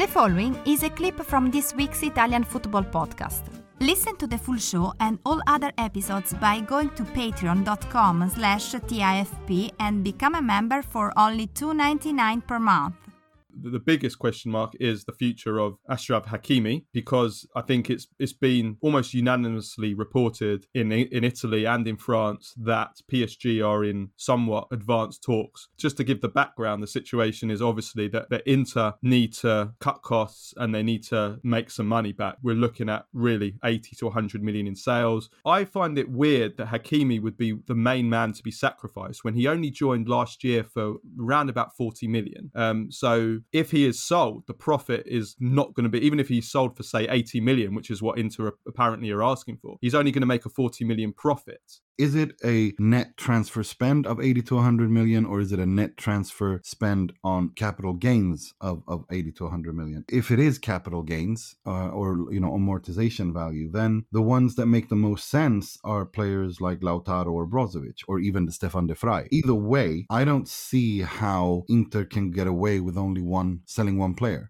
The following is a clip from this week's Italian football podcast. Listen to the full show and all other episodes by going to patreon.com slash TIFP and become a member for only $2.99 per month the biggest question mark is the future of Achraf Hakimi because I think it's it's been almost unanimously reported in in Italy and in France that PSG are in somewhat advanced talks. Just to give the background, the situation is obviously that the Inter need to cut costs and they need to make some money back. We're looking at really 80 to 100 million in sales. I find it weird that Hakimi would be the main man to be sacrificed when he only joined last year for around about 40 million. Um, so if he is sold, the profit is not going to be, even if he's sold for, say, 80 million, which is what Inter apparently are asking for, he's only going to make a 40 million profit. Is it a net transfer spend of 80 to 100 million, or is it a net transfer spend on capital gains of, of 80 to 100 million? If it is capital gains uh, or, you know, amortization value, then the ones that make the most sense are players like Lautaro or Brozovic, or even the Stefan de Vrij. Either way, I don't see how Inter can get away with only one selling one player.